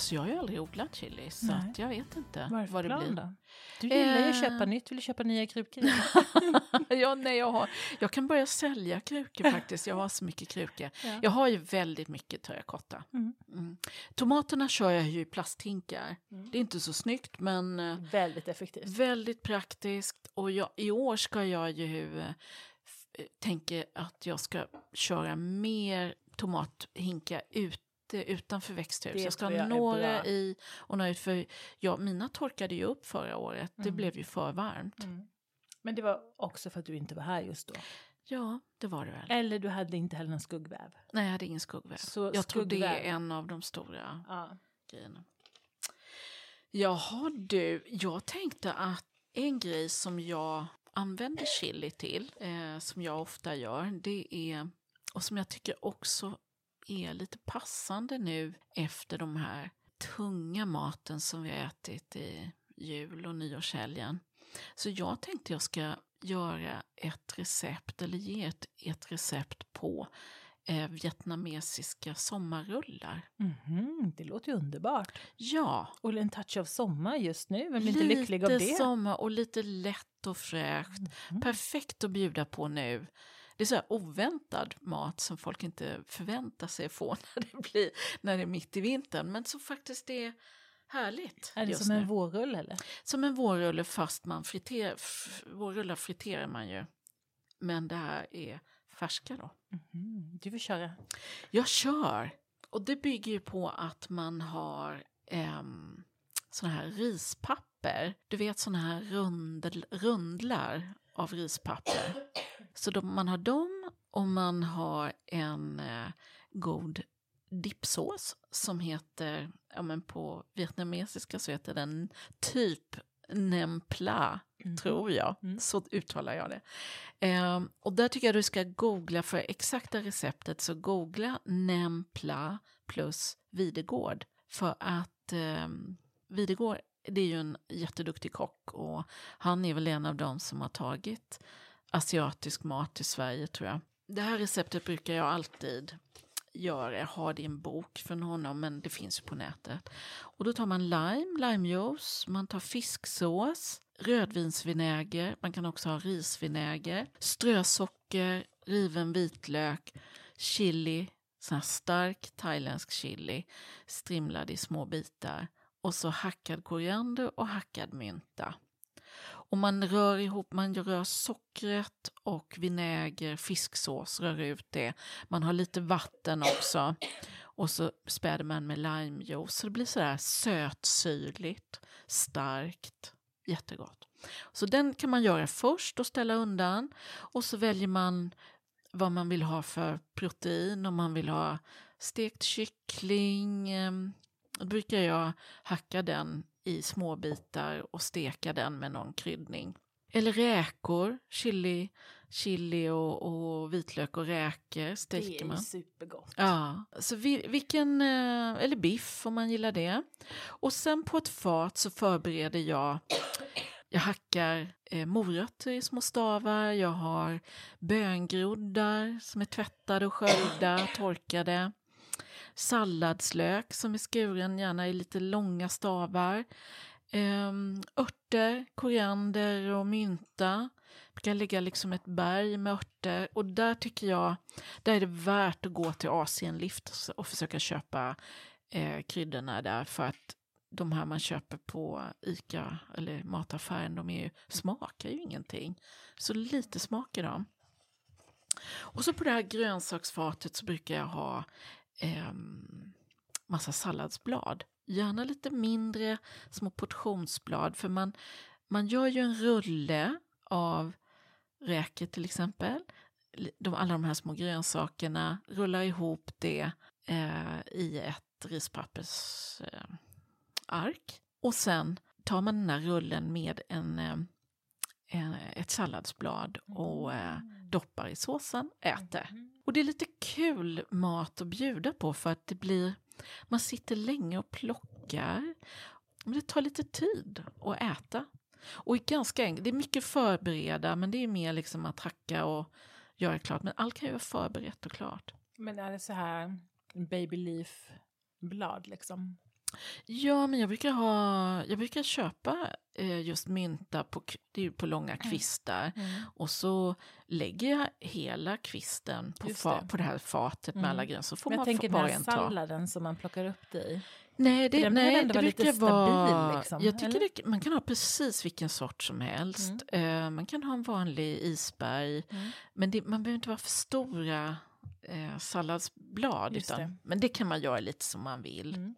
Alltså jag har ju aldrig odlat chili så Nej. att jag vet inte Vad är det för vad det blir. då? Du gillar ju att Eh. köpa nytt, vill du köpa nya krukor? ja, nej, jag, har, jag kan börja sälja krukor faktiskt. Jag har så mycket krukor. Ja. Jag har ju väldigt mycket terrakotta. Mm. Mm. Tomaterna kör jag ju i plasthinkar. Det är inte så snyggt men eh, Väldigt effektivt. väldigt praktiskt. Och jag, i år ska jag ju eh, tänker att jag ska köra mer tomathinkar ute utanför växthus. Det jag ska ha några i och några ut. För ja, mina torkade ju upp förra året. Det Mm. blev ju för varmt. Mm. Men det var också för att du inte var här just då. Ja, det var det väl. Eller du hade inte heller någon skuggväv. Nej, jag hade ingen skuggväv. Så jag tror det skuggväv. är en av de stora Ja. grejerna. Jaha du, jag tänkte att en grej som jag använder chili till, eh, som jag ofta gör, det är, och som jag tycker också är lite passande nu efter de här tunga maten som vi har ätit i jul och nyårshelgen. Så jag tänkte jag ska göra ett recept, eller ge ett, ett recept på eh, vietnamesiska sommarrullar. Mhm, det låter ju underbart. Ja, Och en touch av sommar just nu, vem blir inte lycklig av det? Lite sommar och lite lätt och fräscht. Mhm. Perfekt att bjuda på nu. Det är så oväntad mat som folk inte förväntar sig att få när det, blir, när det är mitt i vintern. Men som faktiskt är härligt Är det som nu. en vårrulle eller? som en vårrulle fast man friterar, vårrullar friterar man ju. Men det här är färska då. Mhm. Du får köra. Jag kör. Och det bygger ju på att man har um, såna här rispapper. Du vet såna här rundel, rundlar av rispapper. Så de, man har dem och man har en eh, god dippsås som heter, ja men på vietnamesiska så heter den typ nem pla, Mhm. tror jag. Mm. Så uttalar jag det. Ehm, och där tycker jag du ska googla för exakta receptet, så googla nem pla plus Videgård. För att um, Videgård, det är ju en jätteduktig kock och han är väl en av dem som har tagit asiatisk mat till Sverige tror jag. Det här receptet brukar jag alltid göra. Jag har det i en bok från honom, men det finns ju på nätet. Och då tar man lime, limejuice, man tar fisksås, rödvinsvinäger, man kan också ha risvinäger, strösocker, riven vitlök, chili, sån här stark thailändsk chili, strimlad i små bitar och så hackad koriander och hackad mynta. Och man rör ihop, man rör sockret och vinäger, fisksås, rör ut det. Man har lite vatten också. Och så späder man med limejuice. Så det blir sådär sötsyrligt, starkt, jättegott. Så den kan man göra först och ställa undan. Och så väljer man vad man vill ha för protein. Om man vill ha stekt kyckling. Ehm, då brukar jag hacka den i små bitar och steka den med någon kryddning. Eller räkor, chili, chili och, och vitlök och räkor Det steker är ju man. supergott. Ja, så vi, vilken, eh, eller biff om man gillar det. Och sen på ett fat så förbereder jag, jag hackar eh, morötter i små stavar, jag har böngroddar som är tvättade och sköljda, torkade. Salladslök som är skuren, gärna i lite långa stavar. Ehm, örter, koriander och mynta. Jag kan lägga liksom ett berg med örter. Och där tycker jag, där är det värt att gå till Asienlift och försöka köpa eh, kryddorna där. För att de här man köper på Ica eller mataffären, de är ju, smakar ju ingenting. Så lite smak i dem. Och så på det här grönsaksfatet så brukar jag ha eh, massa salladsblad. Gärna lite mindre små portionsblad för man, man gör ju en rulle av räkor till exempel. De, alla de här små grönsakerna, rullar ihop det eh, i ett rispappersark. Eh, och sen tar man den här rullen med en, eh, en, ett salladsblad och eh, doppar i såsen, äter. Och det är lite kul mat att bjuda på för att det blir, man sitter länge och plockar. Men det tar lite tid att äta. Och är ganska enkelt, det är mycket förbereda men det är mer liksom att hacka och göra klart. Men allt kan ju vara förberett och klart. Men är det så här baby leaf blad liksom? Ja, men jag brukar, ha, jag brukar köpa eh, just mynta på, det är på långa kvistar. Och så lägger jag hela kvisten på, Just det. på det här fatet med Mm. alla grönsaker. Så får Men jag man tänker den här salladen som man plockar upp det i. Nej, det, den nej, ändå det vara brukar vara... liksom, jag tycker det, man kan ha precis vilken sort som helst. Eh, man kan ha en vanlig isberg. Mm. Men det, man behöver inte vara för stora eh, salladsblad. Utan. Men det kan man göra lite som man vill.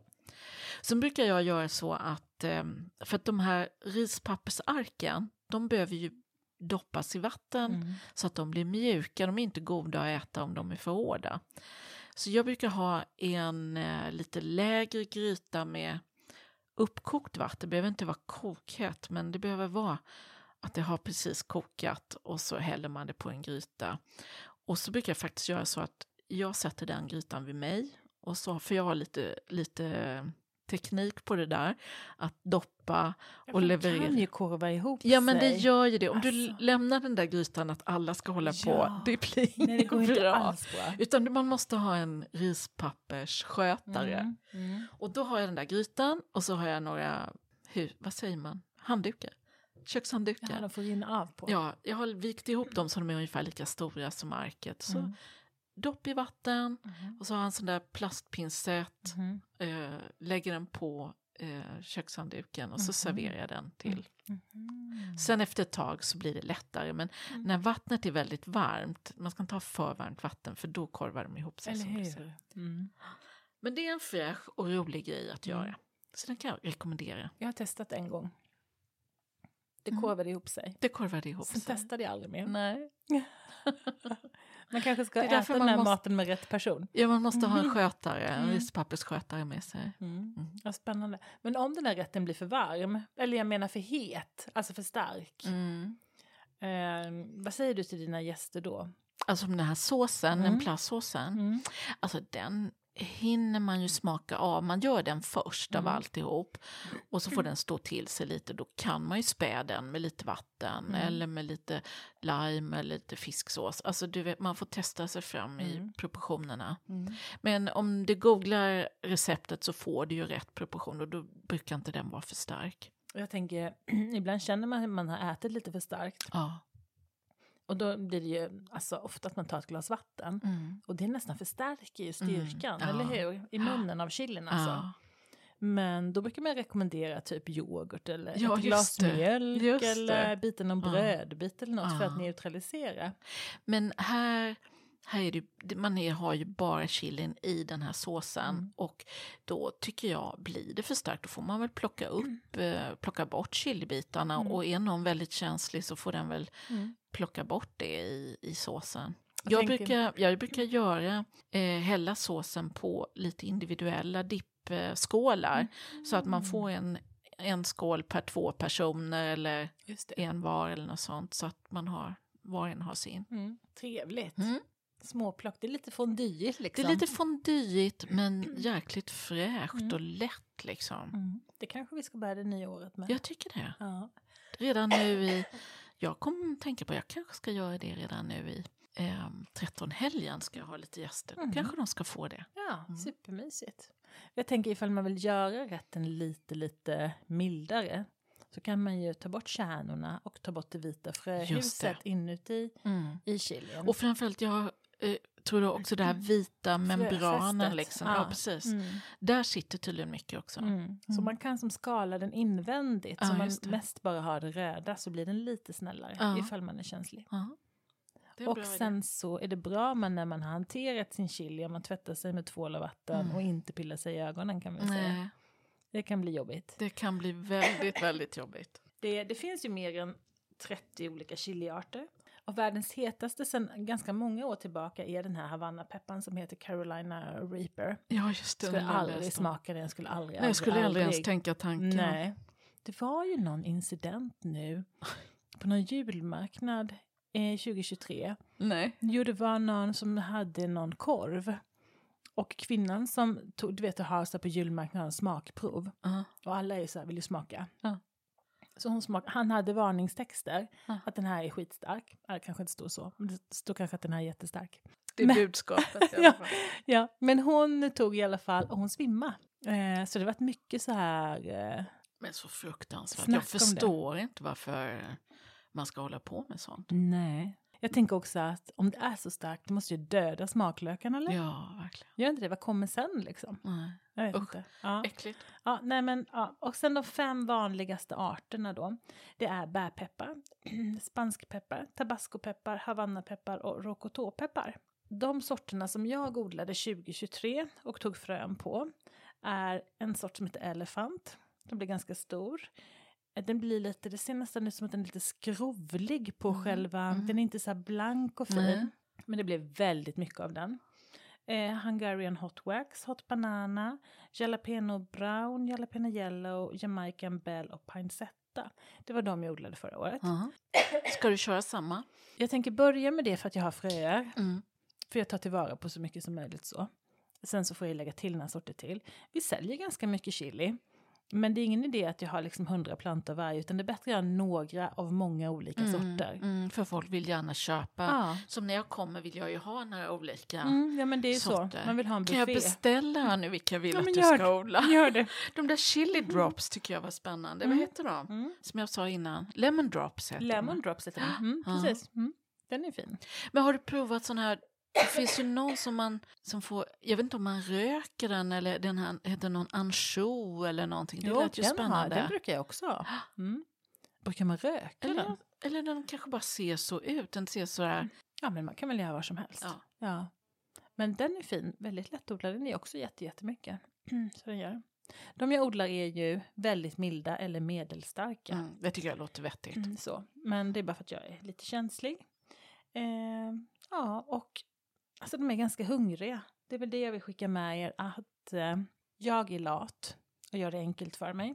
Sen brukar jag göra så att, eh, för att de här rispappersarken, de behöver ju doppas i vatten Mm. så att de blir mjuka. De är inte goda att äta om de är för hårda. Så jag brukar ha en eh, lite lägre gryta med uppkokt vatten. Det behöver inte vara kokhett, men det behöver vara att det har precis kokat och så häller man det på en gryta. Och så brukar jag faktiskt göra så att jag sätter den grytan vid mig. Och så, för jag har lite, lite teknik på det där. Att doppa och leverera. kan ju korva ihop Ja men det gör ju det. Om du Alltså. lämnar den där grytan att alla ska hålla Ja. på, det blir Nej, det går inte alls bra. Utan man måste ha en rispappersskötare. Mm. Mm. Och då har jag den där grytan och så har jag några, hur, vad säger man, handdukar? Kökshanddukar. Ja, de får rinna av på. Ja, jag har vikt ihop dem så de är ungefär lika stora som arket. Så Mm. Dopp i vatten Mhm. och så har jag en sån där plastpincett, Mhm. eh, lägger den på eh, kökshandduken och så serverar jag den till. Mhm. Sen efter ett tag så blir det lättare, men Mm. när vattnet är väldigt varmt, man ska inte ha för varmt vatten för då korvar de ihop sig. Eller hur? Mm. Men det är en fräsch och rolig grej att Mm. göra. Så den kan jag rekommendera. Jag har testat en gång. Det Mm. korvade ihop sig. Det korvade ihop Sen sig. testade jag aldrig mer. Nej. Man kanske ska äta den här måste- maten med rätt person. Ja, man måste ha en skötare, en Mm. rispappersskötare med sig. Mm. Ja, spännande. Men om den här rätten blir för varm, eller jag menar för het, alltså för stark, Mm. eh, vad säger du till dina gäster då? Alltså den här såsen, Mm. den plastsåsen, alltså den hinner man ju smaka av. Man gör den först av Mm. alltihop och så får den stå till sig lite. Då kan man ju spä den med lite vatten Mm. eller med lite lime eller lite fisksås. Alltså du vet, man får testa sig fram i Mm. proportionerna. Mm. Men om du googlar receptet så får du ju rätt proportion och då brukar inte den vara för stark. Jag tänker, ibland känner man att man har ätit lite för starkt. Ja. Och då blir det ju alltså, ofta att man tar ett glas vatten. Mm. Och det nästan förstärker ju styrkan, ja. eller hur? I munnen av chilin alltså. Ja. Men då brukar man rekommendera typ yoghurt eller Ja, ett glas det. mjölk Just eller det. biten av Ja. brödbit eller något för att Ja. neutralisera. Men här, här är det, man är, har ju bara chilin i den här såsen Mm. och då tycker jag, blir det för starkt då får man väl plocka upp, eh, plocka bort chilibitarna Mm. och är någon väldigt känslig så får den väl Mm. plocka bort det i, i såsen. Jag Jag, brukar, jag brukar göra, eh, hälla såsen på lite individuella dippskålar så att man får en, en skål per två personer eller en var eller något sånt så att man har, var och en har sin. Mm. Trevligt. Mm. Småplock, det är lite fondyigt Det liksom. är lite fondyigt men jäkligt fräscht Mm. och lätt liksom. Mm. Det kanske vi ska börja det nya året med. Jag tycker det. Ja. Redan nu i, jag kommer tänka på, jag kanske ska göra det redan nu i eh, 13-helgen ska jag ha lite gäster. Mm. kanske de ska få det. Ja, Mm. supermysigt. Jag tänker ifall man vill göra rätten lite, lite mildare så kan man ju ta bort kärnorna och ta bort det vita fröhuset inuti i chilin. Och framförallt, jag eh, tror du också det här vita membranen liksom. Ja, precis. Mm. Där sitter tydligen mycket också. Mm. Så Mm. man kan som skala den invändigt, Ja, så man mest bara har det röda så blir den lite snällare Ja. ifall man är känslig. Ja. Är Och bra idé. sen så är det bra man när man har hanterat sin chili, om man tvättar sig med tvål och vatten Mm. och inte pillar sig i ögonen kan vi säga. Nej, Det kan bli jobbigt. det kan bli väldigt, väldigt jobbigt. Det, det finns ju mer än 30 olika chiliarter. Och världens hetaste sedan ganska många år tillbaka är den här Havanna-pepparn som heter Carolina Reaper. Ja, just det. Skulle har aldrig smaka den, skulle aldrig, Nej, jag skulle aldrig ens aldrig. tänka tanken. Nej. Det var ju någon incident nu på någon julmarknad eh, 2023. Nej. Jo, det var någon som hade någon korv. Och kvinnan som tog, du vet, att ha så här på julmarknaden smakprov. Ja. Och alla är så här, vill du smaka? Ja. Så hon smak, han hade varningstexter. Ja. Att den här är skitstark. Eller kanske inte står så. Men det står kanske att den här är jättestark. Det är Men- budskapet i alla Ja. fall. Ja, men hon tog i alla fall, och hon svimmade. Eh, så det var mycket så här... Eh, Men så fruktansvärt. Jag det. förstår inte varför man ska hålla på med sånt. nej. Jag tänker också att om det är så starkt, det måste ju döda smaklökarna eller? Ja, verkligen. Gör inte det? Vad kommer sen liksom? Nej. Jag vet Usch. inte. Ja. Äckligt. Ja, nej men, ja. Och sen de fem vanligaste arterna då. Det är bärpeppar, spanskpeppar, tabascopeppar, havannapeppar och rocotopeppar. De sorterna som jag odlade 2023 och tog frön på är en sort som heter elefant. Den blir ganska stor. Den blir lite, det ser nästan ut som att den är lite skrovlig på Mm, själva, mm. den är inte så här blank och fin. Nej. Men det blir väldigt mycket av den. Eh, Hungarian Hot Wax, Hot Banana, Jalapeno Brown, Jalapeno Yellow, Jamaican Bell och Pincetta. Det var de jag odlade förra året. Ja. Ska du köra samma? Jag tänker börja med det för att jag har fröer. Mm. För jag tar tillvara på så mycket som möjligt så. Sen så får jag lägga till några sorter till. Vi säljer ganska mycket chili. Men det är ingen idé att jag har liksom hundra plantor varje, utan det är bättre att ha några av många olika sorter. Mm, för folk vill gärna köpa. Ja. Som när jag kommer vill jag ju ha några olika Mm, ja men det är ju så. sorter. Man vill ha en Kan jag buffé. beställa nu vilka jag vill Ja, att du ska det. odla? Gör det. De där chili drops tycker jag var spännande. Mm. Vad heter de? Mm. Som jag sa innan. Lemon drops heter Lemon de. drops heter. Mm, Ja. precis. Mm. Den är fin. Men har du provat sån här Det finns ju någon som man som får, jag vet inte om man röker den eller den här, heter någon ansjo eller någonting. Det lät ju den, har, spännande. den brukar jag också ha. Mm. Brukar man röka eller, den? eller den kanske bara ser så ut, den ser så här, Ja, men man kan väl göra vad som helst. ja. Ja. Men den är fin, väldigt lättodlad. Den är också jätte, jättemycket. så den gör. De jag odlar är ju väldigt milda eller medelstarka. Mm, det tycker jag låter vettigt. Mm, så. Men det är bara för att jag är lite känslig. Eh, ja, och alltså, de är ganska hungriga. Det är väl det jag vill skicka med er, att eh, jag är lat och gör det enkelt för mig.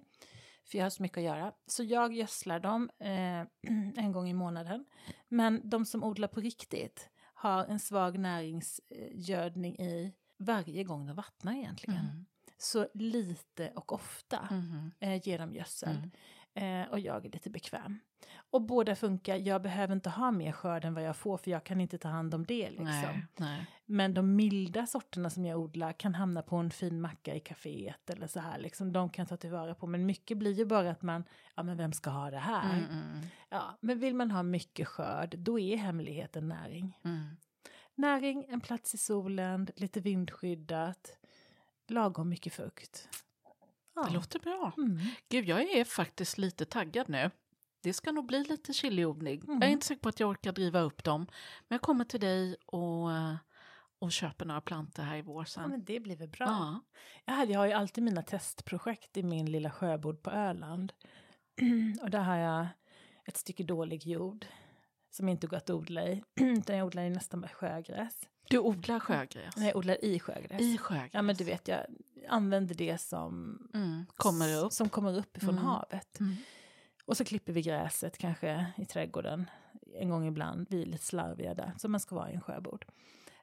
För jag har så mycket att göra. Så jag gödslar dem eh, en gång i månaden. Men de som odlar på riktigt har en svag näringsgödning i varje gång de vattnar egentligen. Mm. Så lite och ofta Mhm. eh, ger de gödsel. Mm. Eh, och jag är lite bekväm. Och båda funkar. Jag behöver inte ha mer skörd än vad jag får för jag kan inte ta hand om det. Liksom. Nej, nej. Men de milda sorterna som jag odlar kan hamna på en fin macka i kaféet eller så här. Liksom, de kan ta tillvara på. Men mycket blir ju bara att man, ja men vem ska ha det här? Mm, mm, Ja, men vill man ha mycket skörd, då är hemligheten näring. mm. Näring, en plats i solen, lite vindskyddat, lagom mycket fukt. Ja. Det låter bra. Mm. Gud, jag är faktiskt lite taggad nu. Det ska nog bli lite chiliodling. Mm. Jag är inte säker på att jag orkar driva upp dem. Men jag kommer till dig och, och köper några plantor här i vår Ja, sen. men det blir väl bra. Ja. Jag, hade, jag har ju alltid mina testprojekt i min lilla sjöbod på Öland. och där har jag ett stycke dålig jord som inte går att odla i. Utan jag odlar i nästan bara sjögräs. Du odlar sjögräs? Nej, jag odlar i sjögräs. I sjögräs? Ja, men du vet, jag använder det som Mm. Kommer upp? som kommer upp ifrån Mm. havet. Mm. Och så klipper vi gräset kanske i trädgården en gång ibland. Vi är lite slarviga där, som man ska vara i en sjöbod.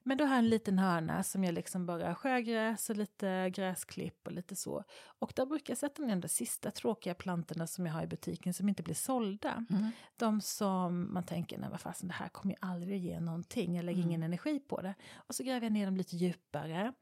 Men då har jag en liten hörna som jag liksom bara sjögräs och lite gräsklipp och lite så. Och där brukar jag sätta ner de sista tråkiga plantorna som jag har i butiken som inte blir sålda. Mm. De som man tänker, nej vad fasen det här kommer ju aldrig ge någonting, jag lägger ingen Mm. energi på det. Och så gräver jag ner dem lite djupare.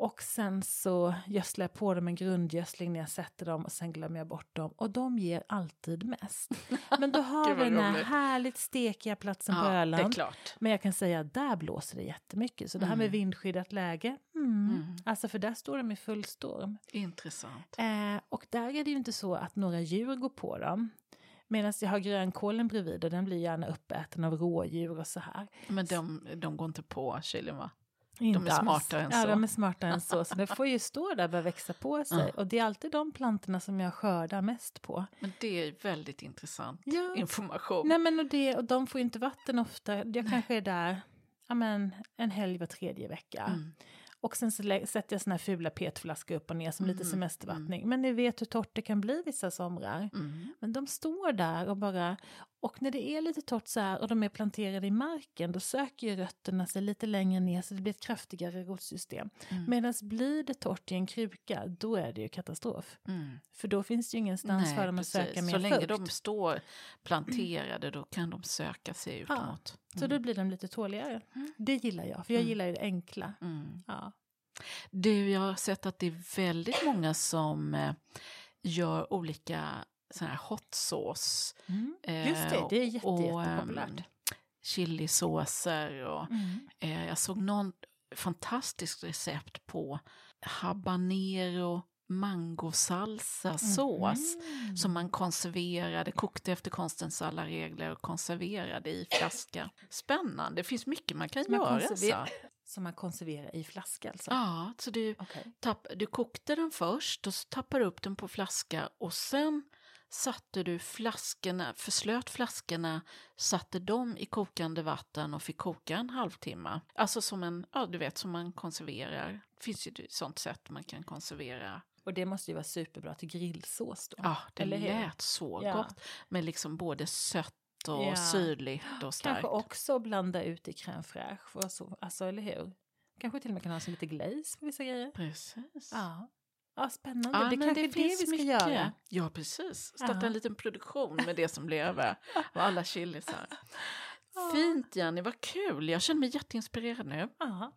Och sen så gödslar jag på dem en grundgödsling när jag sätter dem och sen glömmer jag bort dem. Och de ger alltid mest. Men då har vi den här härligt stekiga platsen på Ja, är Öland. Men jag kan säga att där blåser det jättemycket. Så det här med Mm. vindskyddat läge, mm. Mm. alltså för där står de i full storm. Intressant. Eh, och där är det ju inte så att några djur går på dem. Medan jag har grönkålen bredvid och den blir gärna uppäten av rådjur och så här. Men de, de går inte på chilin va? Inte är alls. smartare än ja, så. de är smartare än så. Så det får ju stå där och börja växa på sig. Ja. Och det är alltid de plantorna som jag skördar mest på. Men det är väldigt intressant Ja. information. Nej men och, det, och de får ju inte vatten ofta. Jag kanske är där ja, men, en helg var tredje vecka. Mm. Och sen så sätter jag såna här fula petflaskor upp och ner som lite Mhm, semestervattning. Men ni vet hur torrt det kan bli vissa somrar. Mm. Men de står där och bara... Och när det är lite torrt så här och de är planterade i marken då söker ju rötterna sig lite längre ner så det blir ett kraftigare rotsystem. Mm. Medan blir det torrt i en kruka då är det ju katastrof. Mm. För då finns det ju ingenstans Nej, för dem att precis. söka mer Så länge fukt. de står planterade då kan de söka sig utåt. Så då blir de lite tåligare. Mm. Det gillar jag, för jag Mm. gillar ju det enkla. Mm. Ja. Du, jag har sett att det är väldigt många som eh, gör olika såna här hot sauce. eh, Just det, det är jätte, och, jättepopulärt. ehm, chilisåser och Mm. eh, jag såg någon fantastiskt recept på habanero mangosalsa sås Mhm. som man konserverade, kokte efter konstens alla regler och konserverade i flaska. Spännande, det finns mycket man kan Som man göra. konserver- Så. Som man konserverar i flaska alltså? Ja, så du, Okej. tapp, du kokte den först och så tappade du upp den på flaska och sen satte du flaskorna, förslöt flaskorna, satte dem i kokande vatten och fick koka en halvtimme. Alltså som en, ja du vet som man konserverar. Det finns ju ett sånt sätt man kan konservera. Och det måste ju vara superbra till grillsås då? Ja, det Eller hur? lät så Ja. gott. Med liksom både sött och Ja. syrligt och starkt. Kanske också blanda ut i crème fraîche, alltså eller hur? Kanske till och med kan ha som lite glaze på vissa grejer. Precis. Ja, ja spännande. Ja, det men kanske är det vi ska mycket. göra. Ja, precis. Starta Ja. en liten produktion med det som blir över och alla chilisar. Fint Jenny, vad kul. Jag känner mig jätteinspirerad nu. Ja.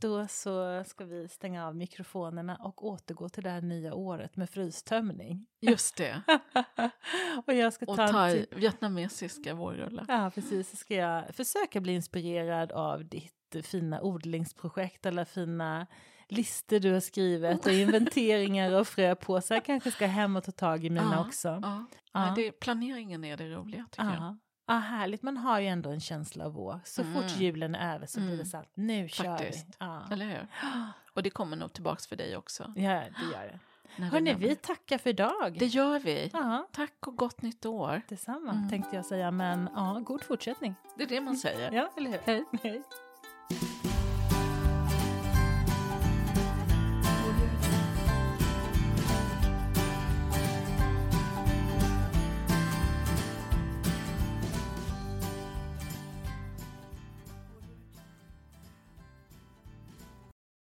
Då så ska vi stänga av mikrofonerna och återgå till det här nya året med frystömning. Just det. och jag ska Och ta, ta en vietnamesiska vårrullar. Ja, precis. Så ska jag försöka bli inspirerad av ditt jättefina odlingsprojekt, alla fina listor du har skrivit och inventeringar och fröpåsar. kanske ska hem och ta tag i mina Ja, också. Ja. Ja. Det, planeringen är det roliga tycker jag. Ja. Ja, härligt. Man har ju ändå en känsla av vår. Så fort Mm. julen är över så blir det Mm. så att nu kör Faktiskt. vi. Ja. Eller hur? Och det kommer nog tillbaks för dig också. ja, det gör det. Hörni, vi tackar för idag. Det gör vi. Ja, Tack och gott nytt år. detsamma Mm. tänkte jag säga, men ja, god fortsättning. Det är det man säger. Ja, eller hur? Hej. Hej.